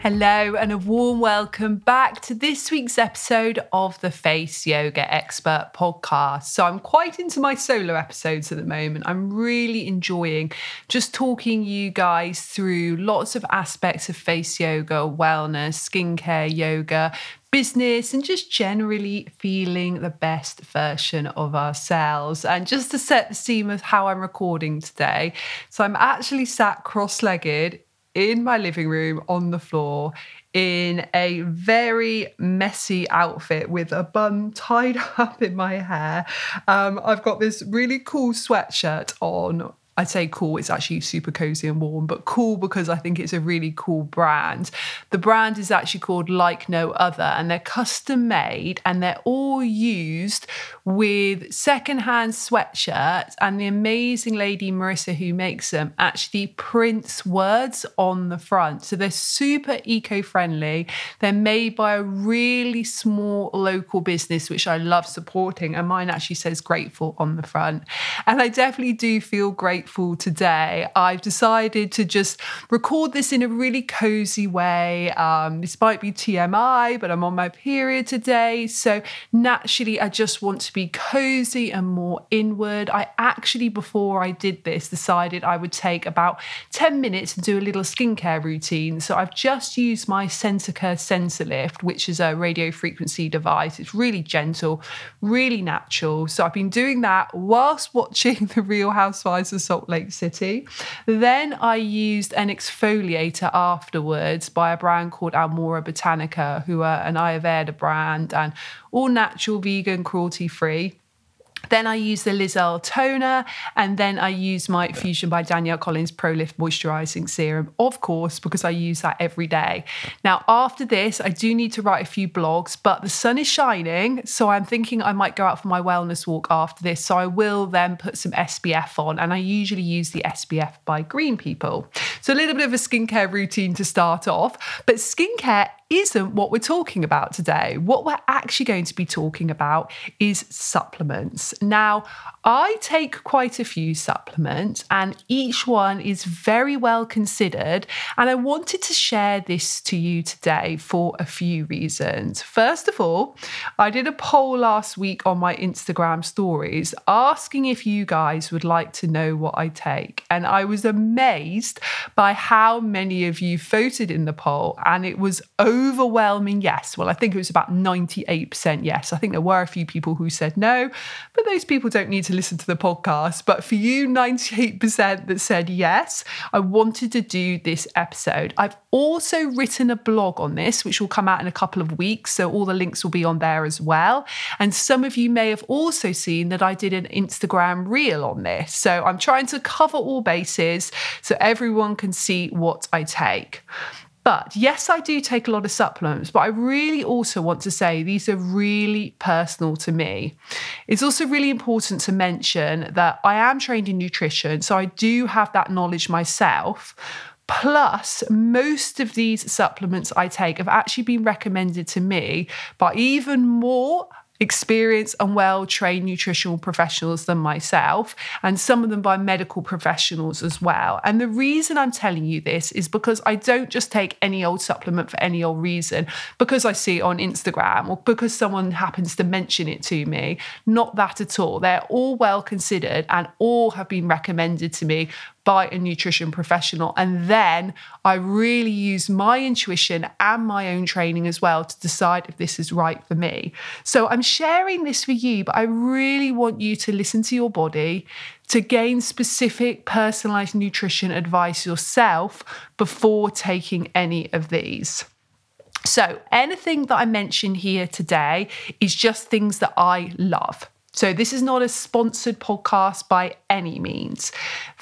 Hello, and a warm welcome back to this week's episode of the Face Yoga Expert podcast. So, I'm quite into my solo episodes at the moment. I'm really enjoying just talking you guys through lots of aspects of face yoga, wellness, skincare yoga, business and just generally feeling the best version of ourselves. And just to set the scene of how I'm recording today, so I'm actually sat cross legged in my living room on the floor in a very messy outfit with a bun tied up in my hair. Um, I've got this really cool sweatshirt on I'd say cool, it's actually super cozy and warm, but cool because I think it's a really cool brand. The brand is actually called Like No Other, and they're custom made and they're all used with secondhand sweatshirts. And the amazing lady Marissa who makes them actually prints words on the front. So they're super eco friendly. They're made by a really small local business, which I love supporting. And mine actually says grateful on the front. And I definitely do feel grateful grateful today. I've decided to just record this in a really cozy way. Um, this might be TMI, but I'm on my period today. So naturally, I just want to be cozy and more inward. I actually, before I did this, decided I would take about 10 minutes and do a little skincare routine. So I've just used my Sensica Sensilift, which is a radio frequency device. It's really gentle, really natural. So I've been doing that whilst watching The Real Housewives of Salt Salt Lake City. Then I used an exfoliator afterwards by a brand called Almora Botanica, who are an Ayurveda brand and all natural, vegan, cruelty free. Then I use the Liz Earle toner, and then I use my Fusion by Danielle Collins Pro Lift Moisturizing Serum, of course, because I use that every day. Now, after this, I do need to write a few blogs, but the sun is shining, so I'm thinking I might go out for my wellness walk after this. So I will then put some SPF on, and I usually use the SPF by Green People. So a little bit of a skincare routine to start off, but skincare isn't what we're talking about today. What we're actually going to be talking about is supplements. Now, I take quite a few supplements, and each one is very well considered. And I wanted to share this to you today for a few reasons. First of all, I did a poll last week on my Instagram stories asking if you guys would like to know what I take. And I was amazed by how many of you voted in the poll, and it was over overwhelming yes. Well, I think it was about 98% yes. I think there were a few people who said no, but those people don't need to listen to the podcast. But for you, 98% that said yes, I wanted to do this episode. I've also written a blog on this, which will come out in a couple of weeks. So all the links will be on there as well. And some of you may have also seen that I did an Instagram reel on this. So I'm trying to cover all bases so everyone can see what I take. But yes, I do take a lot of supplements, but I really also want to say these are really personal to me. It's also really important to mention that I am trained in nutrition, so I do have that knowledge myself. Plus, most of these supplements I take have actually been recommended to me by even more experienced and well trained nutritional professionals than myself, and some of them by medical professionals as well. And the reason I'm telling you this is because I don't just take any old supplement for any old reason, because I see it on Instagram or because someone happens to mention it to me. Not that at all. They're all well considered and all have been recommended to me by a nutrition professional. And then I really use my intuition and my own training as well to decide if this is right for me. So I'm sharing this for you, but I really want you to listen to your body, to gain specific personalized nutrition advice yourself before taking any of these. So, anything that I mention here today is just things that I love. So, this is not a sponsored podcast by any means.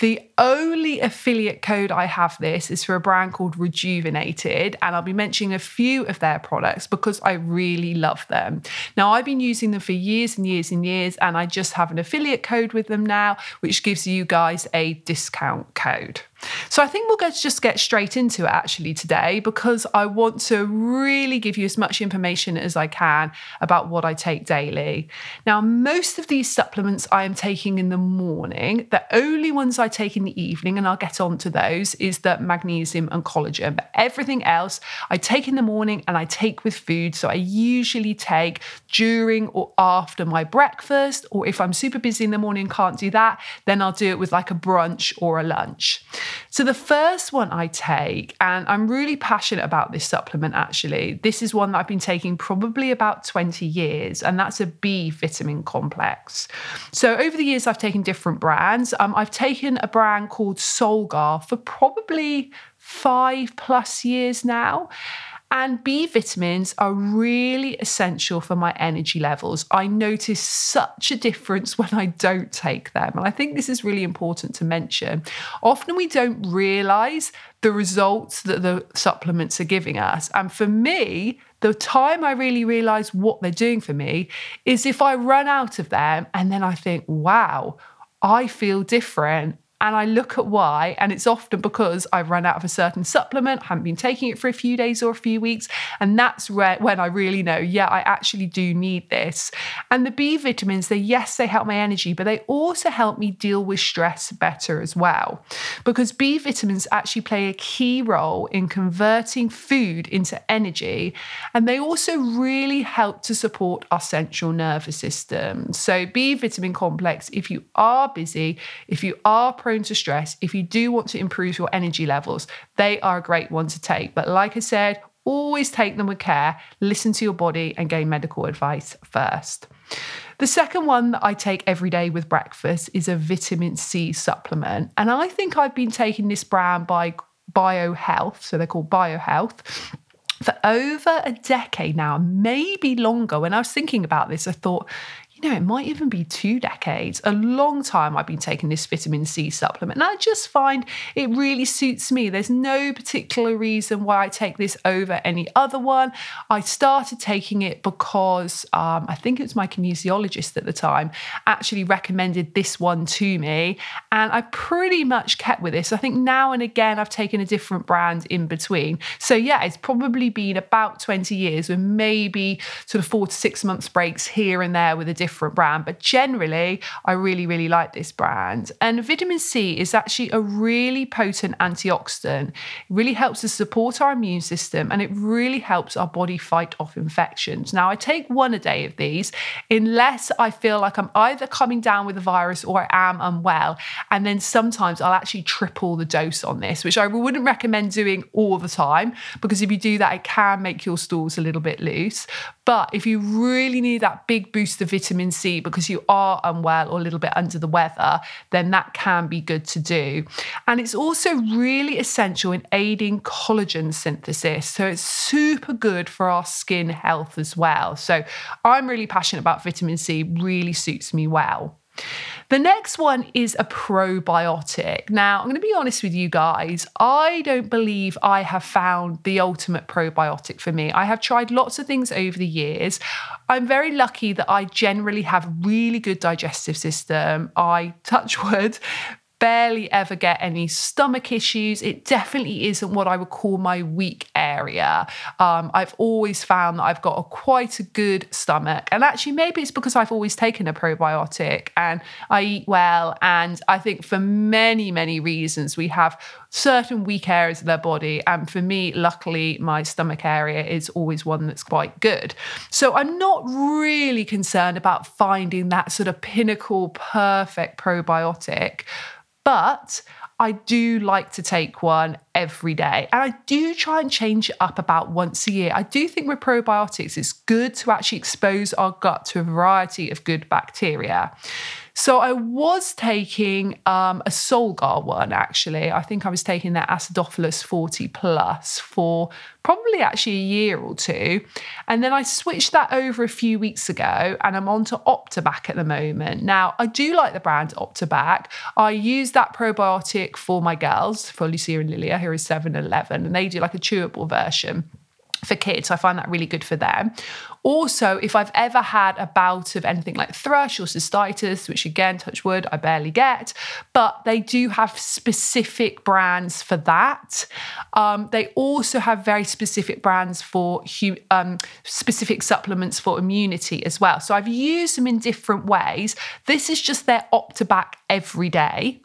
The only affiliate code I have this is for a brand called Rejuvenated, and I'll be mentioning a few of their products because I really love them. Now, I've been using them for years and years and years, and I just have an affiliate code with them now, which gives you guys a discount code. So I think we'll just get straight into it actually today because I want to really give you as much information as I can about what I take daily. Now, most of these supplements I am taking in the morning. The only ones I take in the evening, and I'll get on to those, is the magnesium and collagen. But everything else I take in the morning and I take with food. So I usually take during or after my breakfast, or if I'm super busy in the morning, can't do that, then I'll do it with like a brunch or a lunch. So the first one I take, and I'm really passionate about this supplement actually, this is one that I've been taking probably about 20 years, and that's a B vitamin complex. So over the years, I've taken different brands. Um, I've taken a brand called Solgar for probably five plus years now. And B vitamins are really essential for my energy levels. I notice such a difference when I don't take them. And I think this is really important to mention. Often we don't realize the results that the supplements are giving us. And for me, the time I really realize what they're doing for me is if I run out of them and then I think, wow, I feel different and I look at why, and it's often because I've run out of a certain supplement, haven't been taking it for a few days or a few weeks. And that's where, when I really know, yeah, I actually do need this. And the B vitamins, they, yes, they help my energy, but they also help me deal with stress better as well. Because B vitamins actually play a key role in converting food into energy. And they also really help to support our central nervous system. So, B vitamin complex, if you are busy, if you are prone to stress, if you do want to improve your energy levels, they are a great one to take. But like I said, always take them with care, listen to your body, and gain medical advice first. The second one that I take every day with breakfast is a vitamin C supplement. And I think I've been taking this brand by BioHealth, so they're called BioHealth for over a decade now, maybe longer. When I was thinking about this, I thought, you know, it might even be two decades, a long time I've been taking this vitamin C supplement. And I just find it really suits me. There's no particular reason why I take this over any other one. I started taking it because um, I think it was my kinesiologist at the time actually recommended this one to me. And I pretty much kept with this. I think now and again I've taken a different brand in between. So, yeah, it's probably been about 20 years with maybe sort of four to six months breaks here and there with a different different brand, but generally, I really, really like this brand. And vitamin C is actually a really potent antioxidant. It really helps to support our immune system and it really helps our body fight off infections. Now, I take one a day of these unless I feel like I'm either coming down with a virus or I am unwell. And then sometimes I'll actually triple the dose on this, which I wouldn't recommend doing all the time because if you do that, it can make your stools a little bit loose. But if you really need that big boost of vitamin C because you are unwell or a little bit under the weather, then that can be good to do. And it's also really essential in aiding collagen synthesis. So it's super good for our skin health as well. So I'm really passionate about vitamin C, really suits me well. The next one is a probiotic. Now, I'm going to be honest with you guys. I don't believe I have found the ultimate probiotic for me. I have tried lots of things over the years. I'm very lucky that I generally have really good digestive system. I touch wood barely ever get any stomach issues. It definitely isn't what I would call my weak area. Um, I've always found that I've got a quite a good stomach. And actually, maybe it's because I've always taken a probiotic and I eat well. And I think for many, many reasons, we have certain weak areas of their body. And for me, luckily, my stomach area is always one that's quite good. So I'm not really concerned about finding that sort of pinnacle perfect probiotic. But I do like to take one every day. And I do try and change it up about once a year. I do think with probiotics, it's good to actually expose our gut to a variety of good bacteria. So I was taking um, a Solgar one actually. I think I was taking that Acidophilus 40 plus for probably actually a year or two. And then I switched that over a few weeks ago and I'm on to Optibac at the moment. Now, I do like the brand Optibac. I use that probiotic for my girls, for Lucia and Lilia, who are 7 and 11, and they do like a chewable version for kids. So I find that really good for them. Also, if I've ever had a bout of anything like thrush or cystitis, which again, touch wood, I barely get, but they do have specific brands for that. Um, they also have very specific brands for um, specific supplements for immunity as well. So I've used them in different ways. This is just their Optibac every day,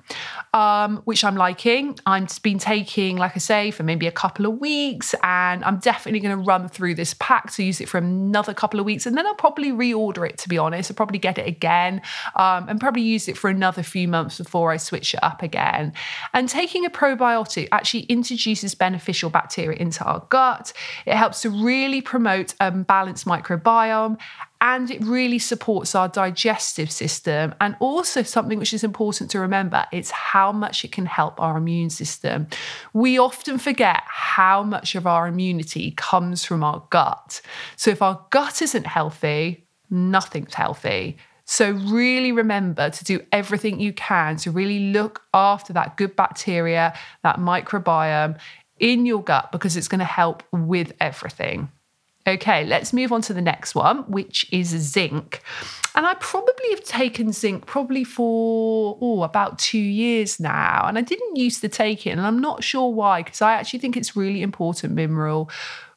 um, which I'm liking. I've been taking, like I say, for maybe a couple of weeks, and I'm definitely going to run through this pack to use it for another couple of weeks, and then I'll probably reorder it. To be honest, I'll probably get it again, um, and probably use it for another few months before I switch it up again. And taking a probiotic actually introduces beneficial bacteria into our gut. It helps to really promote a balanced microbiome and it really supports our digestive system. And also, something which is important to remember it's how much it can help our immune system. We often forget how much of our immunity comes from our gut. So, if our gut isn't healthy, nothing's healthy. So, really remember to do everything you can to really look after that good bacteria, that microbiome in your gut, because it's going to help with everything. Okay, let's move on to the next one, which is zinc. And I probably have taken zinc probably for oh about two years now. And I didn't used to take it, and I'm not sure why, because I actually think it's really important mineral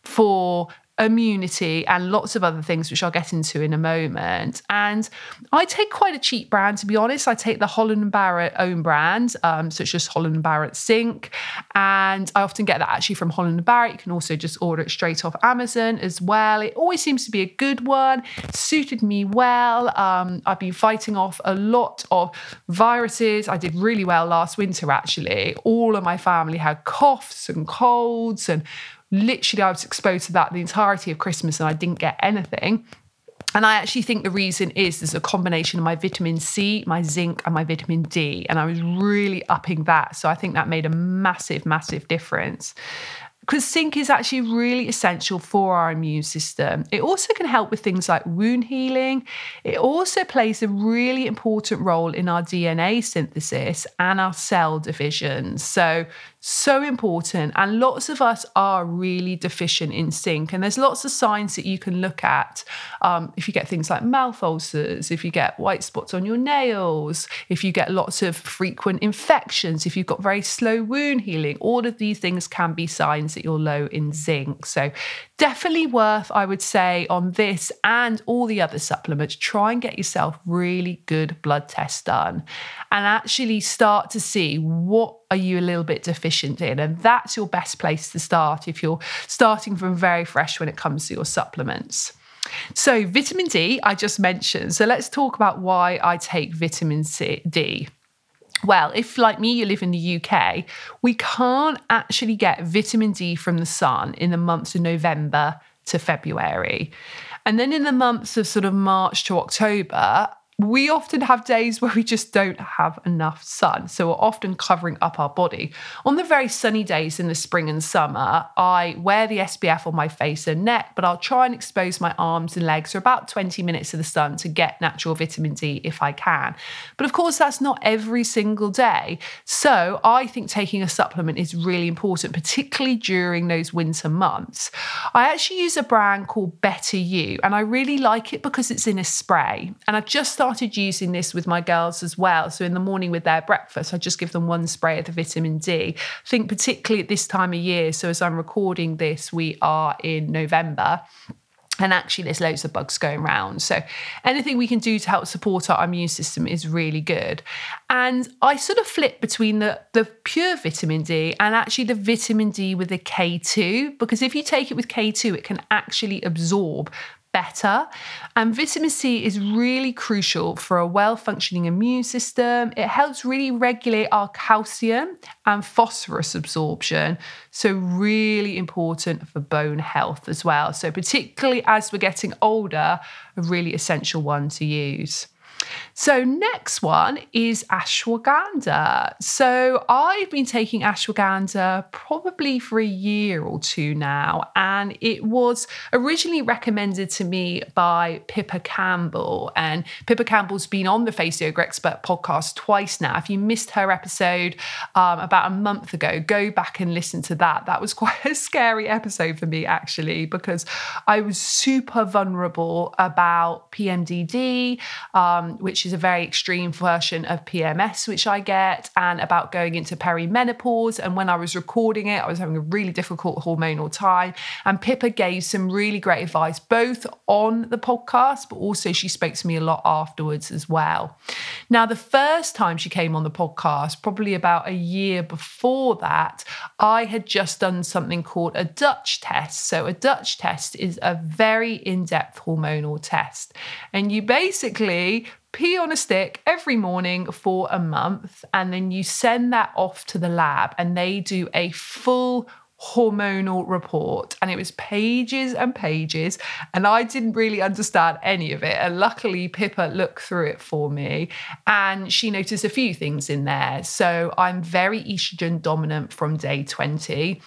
for immunity and lots of other things which I'll get into in a moment. And I take quite a cheap brand to be honest. I take the Holland and Barrett own brand, um, so it's just Holland and Barrett Zinc, and I often get that actually from Holland and Barrett. You can also just order it straight off Amazon as well. It always seems to be a good one. suited me well. Um, I've been fighting off a lot of viruses. I did really well last winter actually. All of my family had coughs and colds and literally I was exposed to that the entirety of Christmas and I didn't get anything. And I actually think the reason is there's a combination of my vitamin C, my zinc, and my vitamin D. And I was really upping that. So I think that made a massive, massive difference because zinc is actually really essential for our immune system. It also can help with things like wound healing. It also plays a really important role in our DNA synthesis and our cell division. So, so important. And lots of us are really deficient in zinc. And there's lots of signs that you can look at um, if you get things like mouth ulcers, if you get white spots on your nails, if you get lots of frequent infections, if you've got very slow wound healing. All of these things can be signs that you're low in zinc. So, definitely worth, I would say, on this and all the other supplements, try and get yourself really good blood tests done and actually start to see what are you a little bit deficient in? And that's your best place to start if you're starting from very fresh when it comes to your supplements. So vitamin d i just mentioned. So let's talk about why i take vitamin C, d. Well, if like me, you live in the UK, we can't actually get vitamin D from the sun in the months of November to February. And then in the months of sort of March to October, we often have days where we just don't have enough sun. So we're often covering up our body. On the very sunny days in the spring and summer, I wear the SPF on my face and neck, but I'll try and expose my arms and legs for about 20 minutes to the sun to get natural vitamin D if I can. But of course, that's not every single day. So I think taking a supplement is really important, particularly during those winter months. I actually use a brand called Better You, and I really like it because it's in a spray. And I've just started using this with my girls as well. So in the morning with their breakfast, I just give them one spray of the vitamin D. I think particularly at this time of year. So as I'm recording this, we are in November. And actually, there's loads of bugs going around. So, anything we can do to help support our immune system is really good. And I sort of flip between the, the pure vitamin D and actually the vitamin D with the K2, because if you take it with K2, it can actually absorb better. And vitamin C is really crucial for a well functioning immune system. It helps really regulate our calcium and phosphorus absorption. So, really important for bone health as well. So, particularly as we're getting older, a really essential one to use. So, next one is ashwagandha. So, I've been taking ashwagandha probably for a year or two now, and it was originally recommended to me by Pippa Campbell. And Pippa Campbell's been on the Face Yoga Expert podcast twice now. If you missed her episode um, about a month ago, go back and listen to that. That was quite a scary episode for me, actually, because I was super vulnerable about PMDD. Um, which is a very extreme version of PMS, which I get, and about going into perimenopause. And when I was recording it, I was having a really difficult hormonal time. And Pippa gave some really great advice, both on the podcast, but also she spoke to me a lot afterwards as well. Now, the first time she came on the podcast, probably about a year before that, I had just done something called a Dutch test. So, a Dutch test is a very in depth hormonal test. And you basically pee on a stick every morning for a month, and then you send that off to the lab, and they do a full hormonal report. And it was pages and pages and I didn't really understand any of it. And luckily Pippa looked through it for me and she noticed a few things in there. So I'm very estrogen dominant from day 20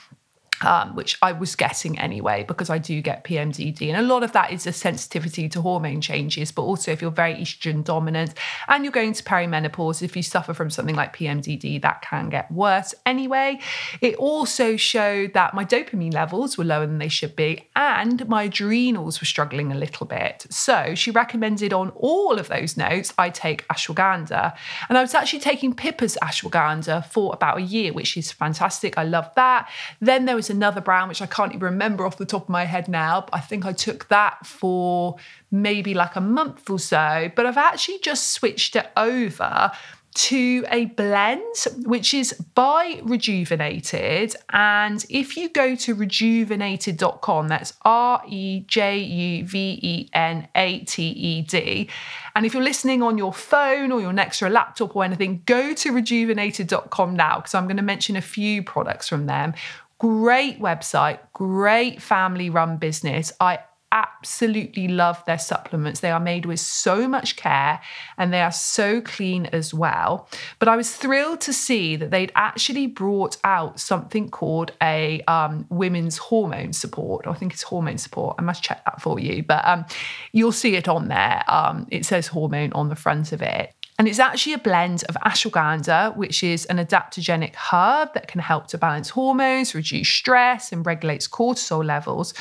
um, which I was getting anyway, because I do get PMDD. And a lot of that is a sensitivity to hormone changes, but also if you're very estrogen dominant and you're going to perimenopause, if you suffer from something like PMDD, that can get worse anyway. It also showed that my dopamine levels were lower than they should be and my adrenals were struggling a little bit. So she recommended on all of those notes, I take ashwagandha. And I was actually taking Pippa's ashwagandha for about a year, which is fantastic. I love that. Then there was another brand which I can't even remember off the top of my head now. But I think I took that for maybe like a month or so. But I've actually just switched it over to a blend which is by Rejuvenated. And if you go to rejuvenated.com, that's R E J U V E N A T E D. And if you're listening on your phone or your Next or a laptop or anything, go to rejuvenated.com now because I'm going to mention a few products from them. Great website, great family run business. I absolutely love their supplements. They are made with so much care and they are so clean as well. But I was thrilled to see that they'd actually brought out something called a um, women's hormone support. I think it's hormone support. I must check that for you, but um, you'll see it on there. Um, it says hormone on the front of it. And it's actually a blend of ashwagandha, which is an adaptogenic herb that can help to balance hormones, reduce stress, and regulates cortisol levels.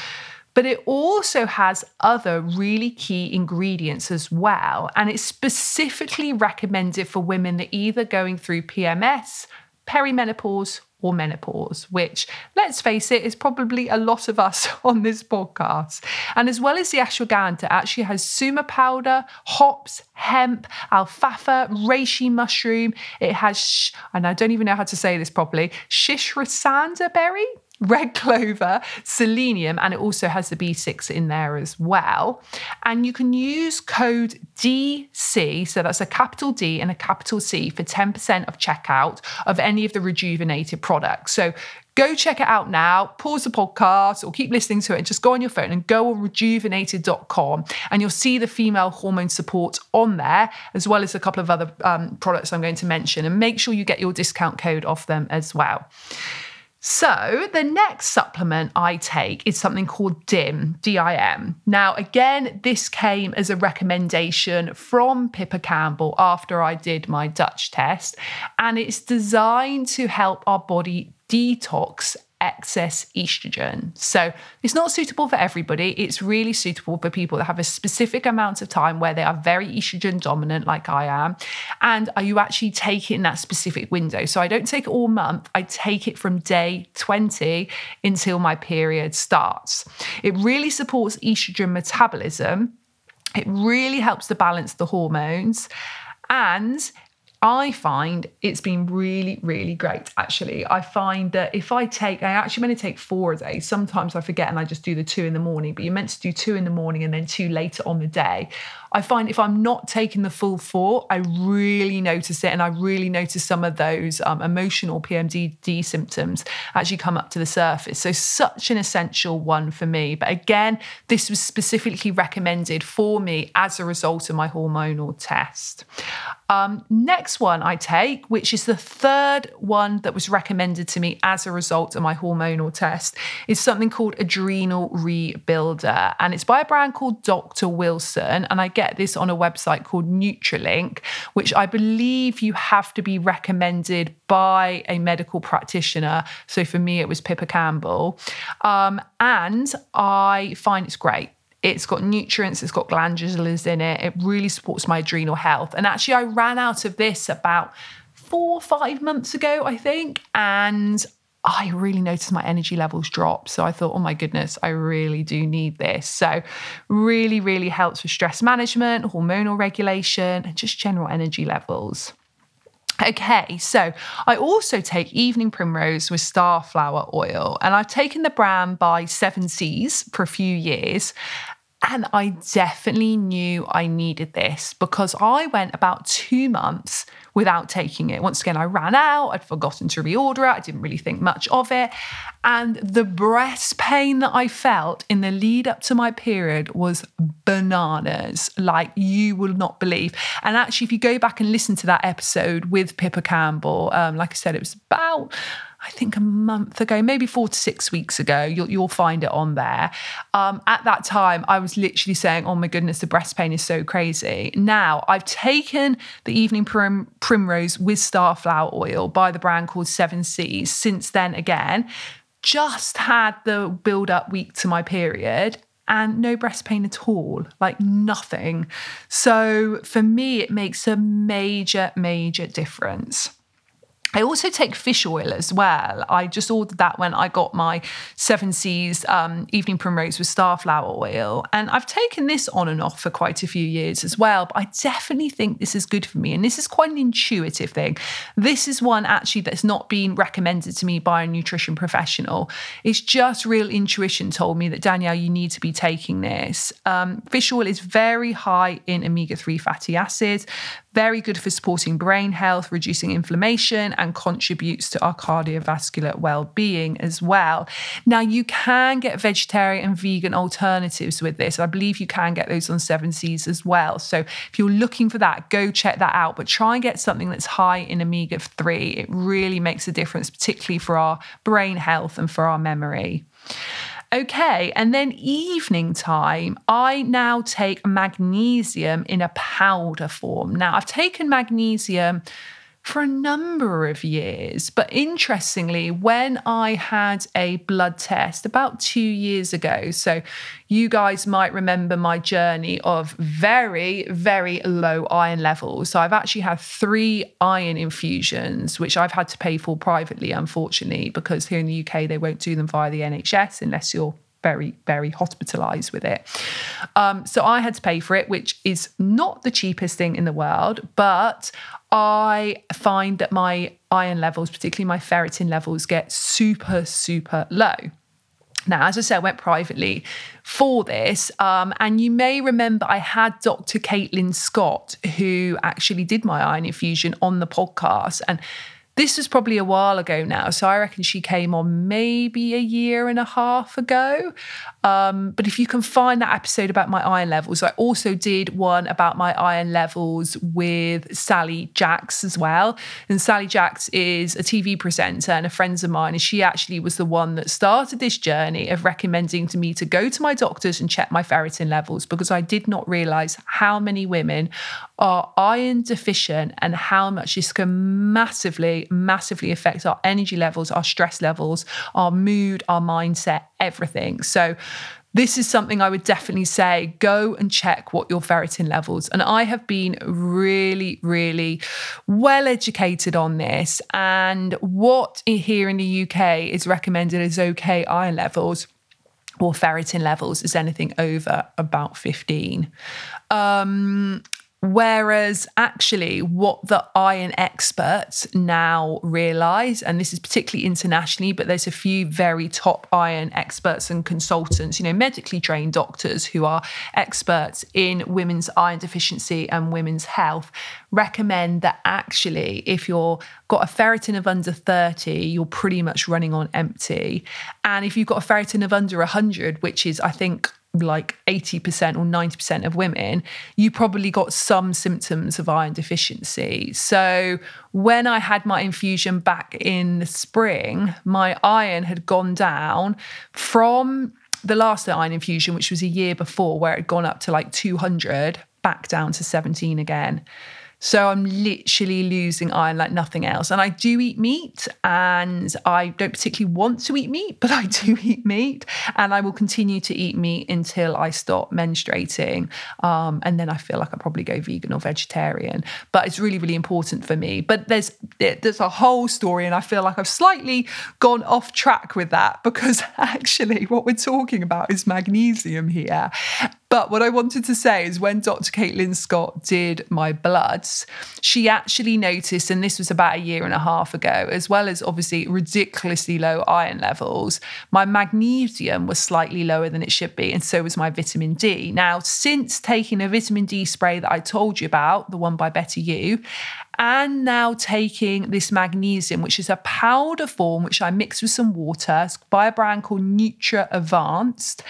But it also has other really key ingredients as well. And it's specifically recommended for women that are either going through PMS, perimenopause, or menopause, which, let's face it, is probably a lot of us on this podcast. And as well as the ashwagandha, actually has suma powder, hops, hemp, alfalfa, reishi mushroom. It has, and I don't even know how to say this properly, shishrasanda berry red clover, selenium, and it also has the B6 in there as well. And you can use code DC, so that's a capital D and a capital C for 10% of checkout of any of the rejuvenated products. So go check it out now, pause the podcast or keep listening to it and just go on your phone and go on rejuvenated.com and you'll see the female hormone support on there, as well as a couple of other um, products I'm going to mention. And make sure you get your discount code off them as well. So, the next supplement I take is something called DIM, D I M. Now, again, this came as a recommendation from Pippa Campbell after I did my Dutch test, and it's designed to help our body detox excess estrogen. So it's not suitable for everybody. It's really suitable for people that have a specific amount of time where they are very estrogen dominant, like I am. And are you actually in that specific window. So I don't take it all month, I take it from day 20 until my period starts. It really supports estrogen metabolism. It really helps to balance the hormones. And I find it's been really, really great. Actually, I find that if I take, I actually meant to take four a day. Sometimes I forget and I just do the two in the morning, but you're meant to do two in the morning and then two later on the day. I find if I'm not taking the full four, I really notice it. And I really notice some of those um, emotional PMDD symptoms actually come up to the surface. So, such an essential one for me. But again, this was specifically recommended for me as a result of my hormonal test. Um, next one I take, which is the third one that was recommended to me as a result of my hormonal test, is something called Adrenal Rebuilder. And it's by a brand called Dr. Wilson. And I get this on a website called Nutrilink, which I believe you have to be recommended by a medical practitioner. So for me, it was Pippa Campbell. Um, and I find it's great. It's got nutrients, it's got glandulars in it. It really supports my adrenal health. And actually, I ran out of this about four or five months ago, I think. And I really noticed my energy levels drop. So I thought, oh my goodness, I really do need this. So, really, really helps with stress management, hormonal regulation, and just general energy levels. Okay, so I also take evening primrose with starflower oil, and I've taken the brand by Seven Seas for a few years. And I definitely knew I needed this because I went about two months without taking it. Once again, I ran out, I'd forgotten to reorder it, I didn't really think much of it. And the breast pain that I felt in the lead up to my period was bananas, like you will not believe. And actually, if you go back and listen to that episode with Pippa Campbell, um, like I said, it was about I think a month ago, maybe four to six weeks ago. You'll, you'll find it on there. Um, at that time, I was literally saying, "Oh my goodness, the breast pain is so crazy." Now I've taken the evening prim- primrose with starflower oil by the brand called Seven Seas. Since then, again, just had the build up week to my period and no breast pain at all, like nothing. So for me, it makes a major, major difference. I also take fish oil as well. I just ordered that when I got my Seven Seas um, Evening Primrose with Starflower oil. And I've taken this on and off for quite a few years as well. But I definitely think this is good for me. And this is quite an intuitive thing. This is one actually that's not been recommended to me by a nutrition professional. It's just real intuition told me that, Danielle, you need to be taking this. Um, fish oil is very high in omega 3 fatty acids, very good for supporting brain health, reducing inflammation, and contributes to our cardiovascular well being as well. Now, you can get vegetarian and vegan alternatives with this. I believe you can get those on Seven Seas as well. So, if you're looking for that, go check that out. But try and get something that's high in omega 3. It really makes a difference, particularly for our brain health and for our memory. Okay, and then evening time, I now take magnesium in a powder form. Now, I've taken magnesium for a number of years. But interestingly, when I had a blood test about two years ago, so you guys might remember my journey of very, very low iron levels. So I've actually had three iron infusions, which I've had to pay for privately, unfortunately, because here in the UK, they won't do them via the NHS unless you're very, very hospitalized with it. Um, so I had to pay for it, which is not the cheapest thing in the world, but I find that my iron levels, particularly my ferritin levels, get super, super low. Now, as I said, I went privately for this. Um, and you may remember I had Dr. Caitlin Scott, who actually did my iron infusion on the podcast. And this was probably a while ago now. So I reckon she came on maybe a year and a half ago. Um, but if you can find that episode about my iron levels, I also did one about my iron levels with Sally Jacks as well. And Sally Jacks is a TV presenter and a friend of mine. And she actually was the one that started this journey of recommending to me to go to my doctors and check my ferritin levels because I did not realize how many women are iron deficient and how much this can massively massively affect our energy levels, our stress levels, our mood, our mindset, everything. So, this is something I would definitely say go and check what your ferritin levels. And I have been really, really well educated on this. And what here in the UK is recommended as okay iron levels or ferritin levels is anything over about 15. Um, Whereas actually, what the iron experts now realize, and this is particularly internationally, but there's a few very top iron experts and consultants, you know, medically trained doctors who are experts in women's iron deficiency and women's health, recommend that actually, if you're got a ferritin of under 30, you're pretty much running on empty. And if you've got a ferritin of under 100, which is, I think, like 80% or 90% of women, you probably got some symptoms of iron deficiency. So when I had my infusion back in the spring, my iron had gone down from the last iron infusion, which was a year before, where it had gone up to like 200, back down to 17 again. So I'm literally losing iron like nothing else. And I do eat meat and I don't particularly want to eat meat, but I do eat meat and I will continue to eat meat until I stop menstruating. Um, and then I feel like I probably go vegan or vegetarian. But it's really, really important for me. But there's there's a whole story and I feel like I've slightly gone off track with that because actually what we're talking about is magnesium here. But what I wanted to say is when Dr. Caitlin Scott did my bloods, she actually noticed, and this was about a year and a half ago, as well as obviously ridiculously low iron levels, my magnesium was slightly lower than it should be, and so was my vitamin D. Now, since taking a vitamin D spray that I told you about, the one by Better You, and now taking this magnesium, which is a powder form, which I mix with some water by a brand called Nutri Advanced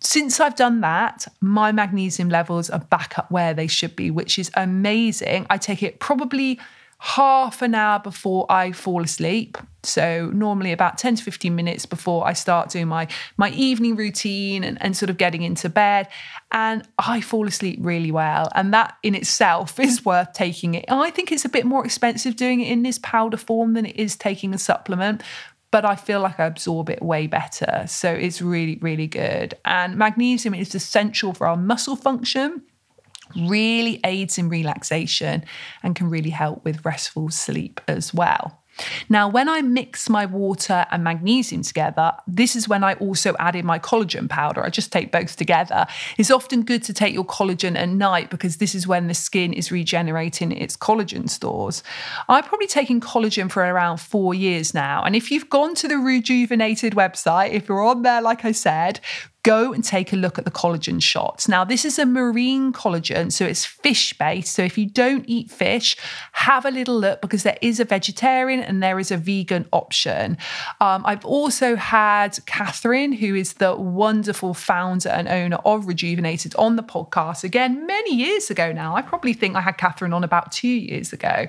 since I've done that, my magnesium levels are back up where they should be, which is amazing. I take it probably half an hour before I fall asleep. So normally about 10 to 15 minutes before I start doing my my evening routine and, and sort of getting into bed. And I fall asleep really well. And that in itself is worth taking it. I think it's a bit more expensive doing it in this powder form than it is taking a supplement but I feel like I absorb it way better. So it's really, really good. And magnesium is essential for our muscle function, really aids in relaxation, and can really help with restful sleep as well. Now, when I mix my water and magnesium together, this is when I also add in my collagen powder. I just take both together. It's often good to take your collagen at night because this is when the skin is regenerating its collagen stores. I've probably taken collagen for around four years now. And if you've gone to the Rejuvenated website, if you're on there, like I said, go and take a look at the collagen shots. Now, this is a marine collagen, so it's fish based. So if you don't eat fish, have a little look because there is a vegetarian and there is a vegan option. Um, I've also had Catherine, who is the wonderful founder and owner of Rejuvenated, on the podcast again many years ago now. I probably think I had Catherine on about two years ago.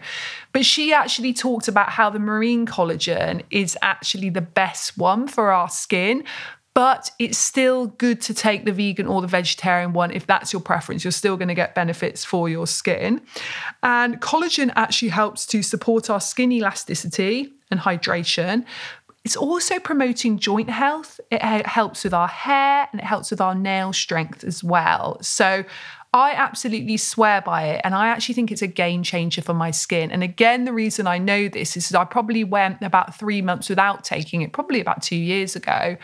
But she actually talked about how the marine collagen is actually the best one for our skin but it's still good to take the vegan or the vegetarian one if that's your preference. You're still going to get benefits for your skin. And collagen actually helps to support our skin elasticity and hydration. It's also promoting joint health. It helps with our hair and it helps with our nail strength as well. So I absolutely swear by it. And I actually think it's a game changer for my skin. And again, the reason I know this is I probably went about three months without taking it, probably about two years ago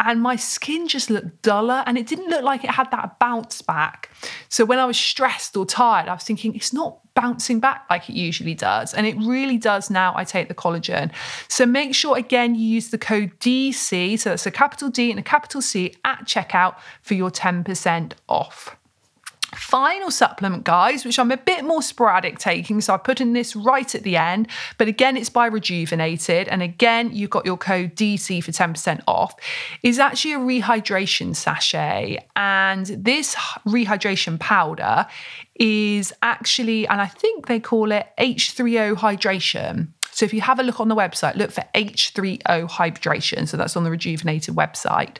and my skin just looked duller and it didn't look like it had that bounce back. So when I was stressed or tired, I was thinking it's not bouncing back like it usually does. And it really does now. I take the collagen. So make sure again you use the code DC, so that's a capital D and a capital C at checkout for your 10% off. Final supplement, guys, which I'm a bit more sporadic taking. So I put in this right at the end. But again, it's by Rejuvenated. And again, you've got your code DC for 10% off, is actually a rehydration sachet. And this rehydration powder is actually, and I think they call it H3O hydration. So if you have a look on the website, look for H3O hydration. So that's on the Rejuvenated website.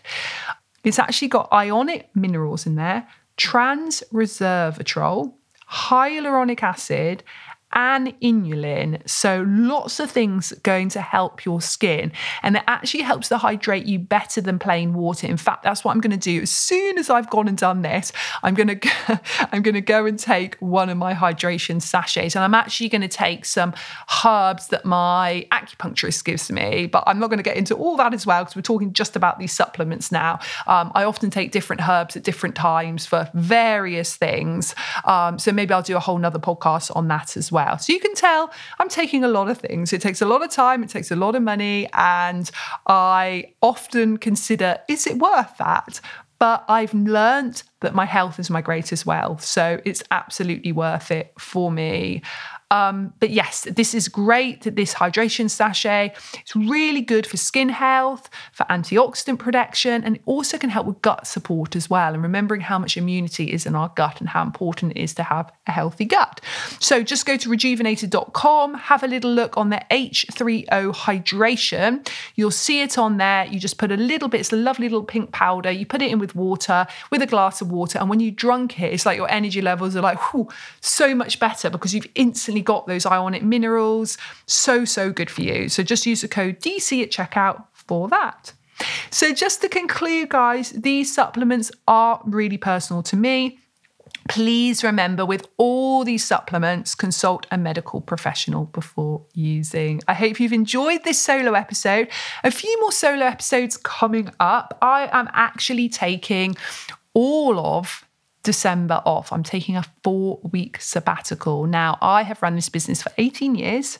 It's actually got ionic minerals in there, trans resveratrol, hyaluronic acid, and inulin. So, lots of things going to help your skin. And it actually helps to hydrate you better than plain water. In fact, that's what I'm going to do. As soon as I've gone and done this, I'm going to I'm going to go and take one of my hydration sachets. And I'm actually going to take some herbs that my acupuncturist gives me. But I'm not going to get into all that as well because we're talking just about these supplements now. Um, I often take different herbs at different times for various things. Um, so maybe I'll do a whole nother podcast on that as well well. So you can tell I'm taking a lot of things. It takes a lot of time, it takes a lot of money, and I often consider is it worth that? But I've learned that my health is my greatest wealth. So it's absolutely worth it for me. Um, but yes, this is great. This hydration sachet, it's really good for skin health, for antioxidant protection, and it also can help with gut support as well. And remembering how much immunity is in our gut and how important it is to have a healthy gut. So just go to rejuvenated.com, have a little look on the H3O hydration. You'll see it on there. You just put a little bit, it's a lovely little pink powder. You put it in with water, with a glass of water. And when you drunk it, it's like your energy levels are like, whew, so much better because you've instantly got those ionic minerals. So, so good for you. So just use the code DC at checkout for that. So, just to conclude, guys, these supplements are really personal to me. Please remember with all these supplements, consult a medical professional before using. I hope you've enjoyed this solo episode. A few more solo episodes coming up. I am actually taking all of December off. I'm taking a four week sabbatical. Now, I have run this business for 18 years.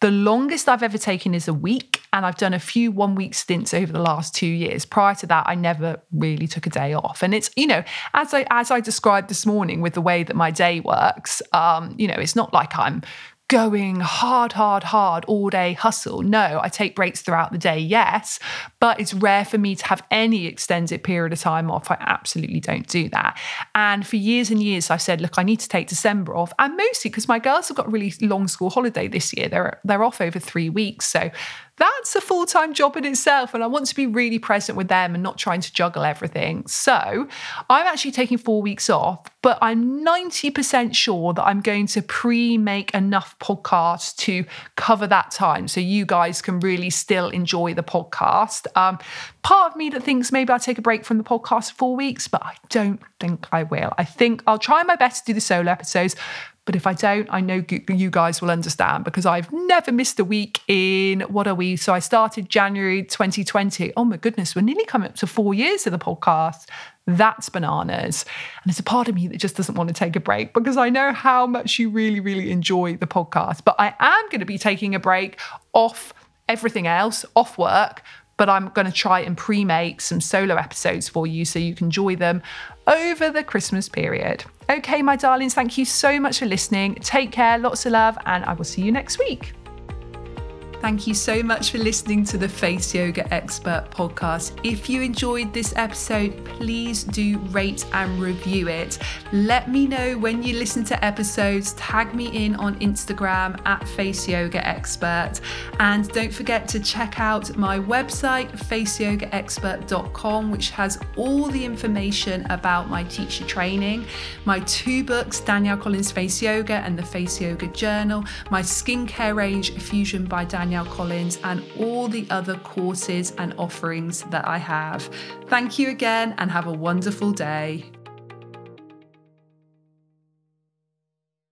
The longest I've ever taken is a week, and I've done a few one week stints over the last two years. Prior to that, I never really took a day off. And it's, you know, as I as I described this morning with the way that my day works, um, you know, it's not like I'm going hard, hard, hard all day hustle. No, I take breaks throughout the day, yes, but it's rare for me to have any extended period of time off. I absolutely don't do that. And for years and years, I've said, look, I need to take December off, and mostly because my girls have got a really long school holiday this year. They're they're off over three weeks, so that's a full time job in itself. And I want to be really present with them and not trying to juggle everything. So I'm actually taking four weeks off, but I'm 90% sure that I'm going to pre make enough podcasts to cover that time so you guys can really still enjoy the podcast. Um, part of me that thinks maybe I'll take a break from the podcast for four weeks, but I don't think I will. I think I'll try my best to do the solo episodes, but if I don't, I know you guys will understand because I've never missed a week in what are we? So I started January 2020. Oh my goodness, we're nearly coming up to four years of the podcast. That's bananas. And there's a part of me that just doesn't want to take a break because I know how much you really, really enjoy the podcast. But I am going to be taking a break off everything else, off work, but I'm going to try and pre make some solo episodes for you so you can enjoy them over the Christmas period. Okay, my darlings, thank you so much for listening. Take care, lots of love, and I will see you next week. Thank you so much for listening to the Face Yoga Expert podcast. If you enjoyed this episode, please do rate and review it. Let me know when you listen to episodes. Tag me in on Instagram at Face Yoga Expert. And don't forget to check out my website, faceyogaexpert.com, which has all the information about my teacher training, my two books, Danielle Collins Face Yoga and the Face Yoga Journal, my skincare range, Fusion by Danielle. Danielle Collins, and all the other courses and offerings that I have. Thank you again and have a wonderful day.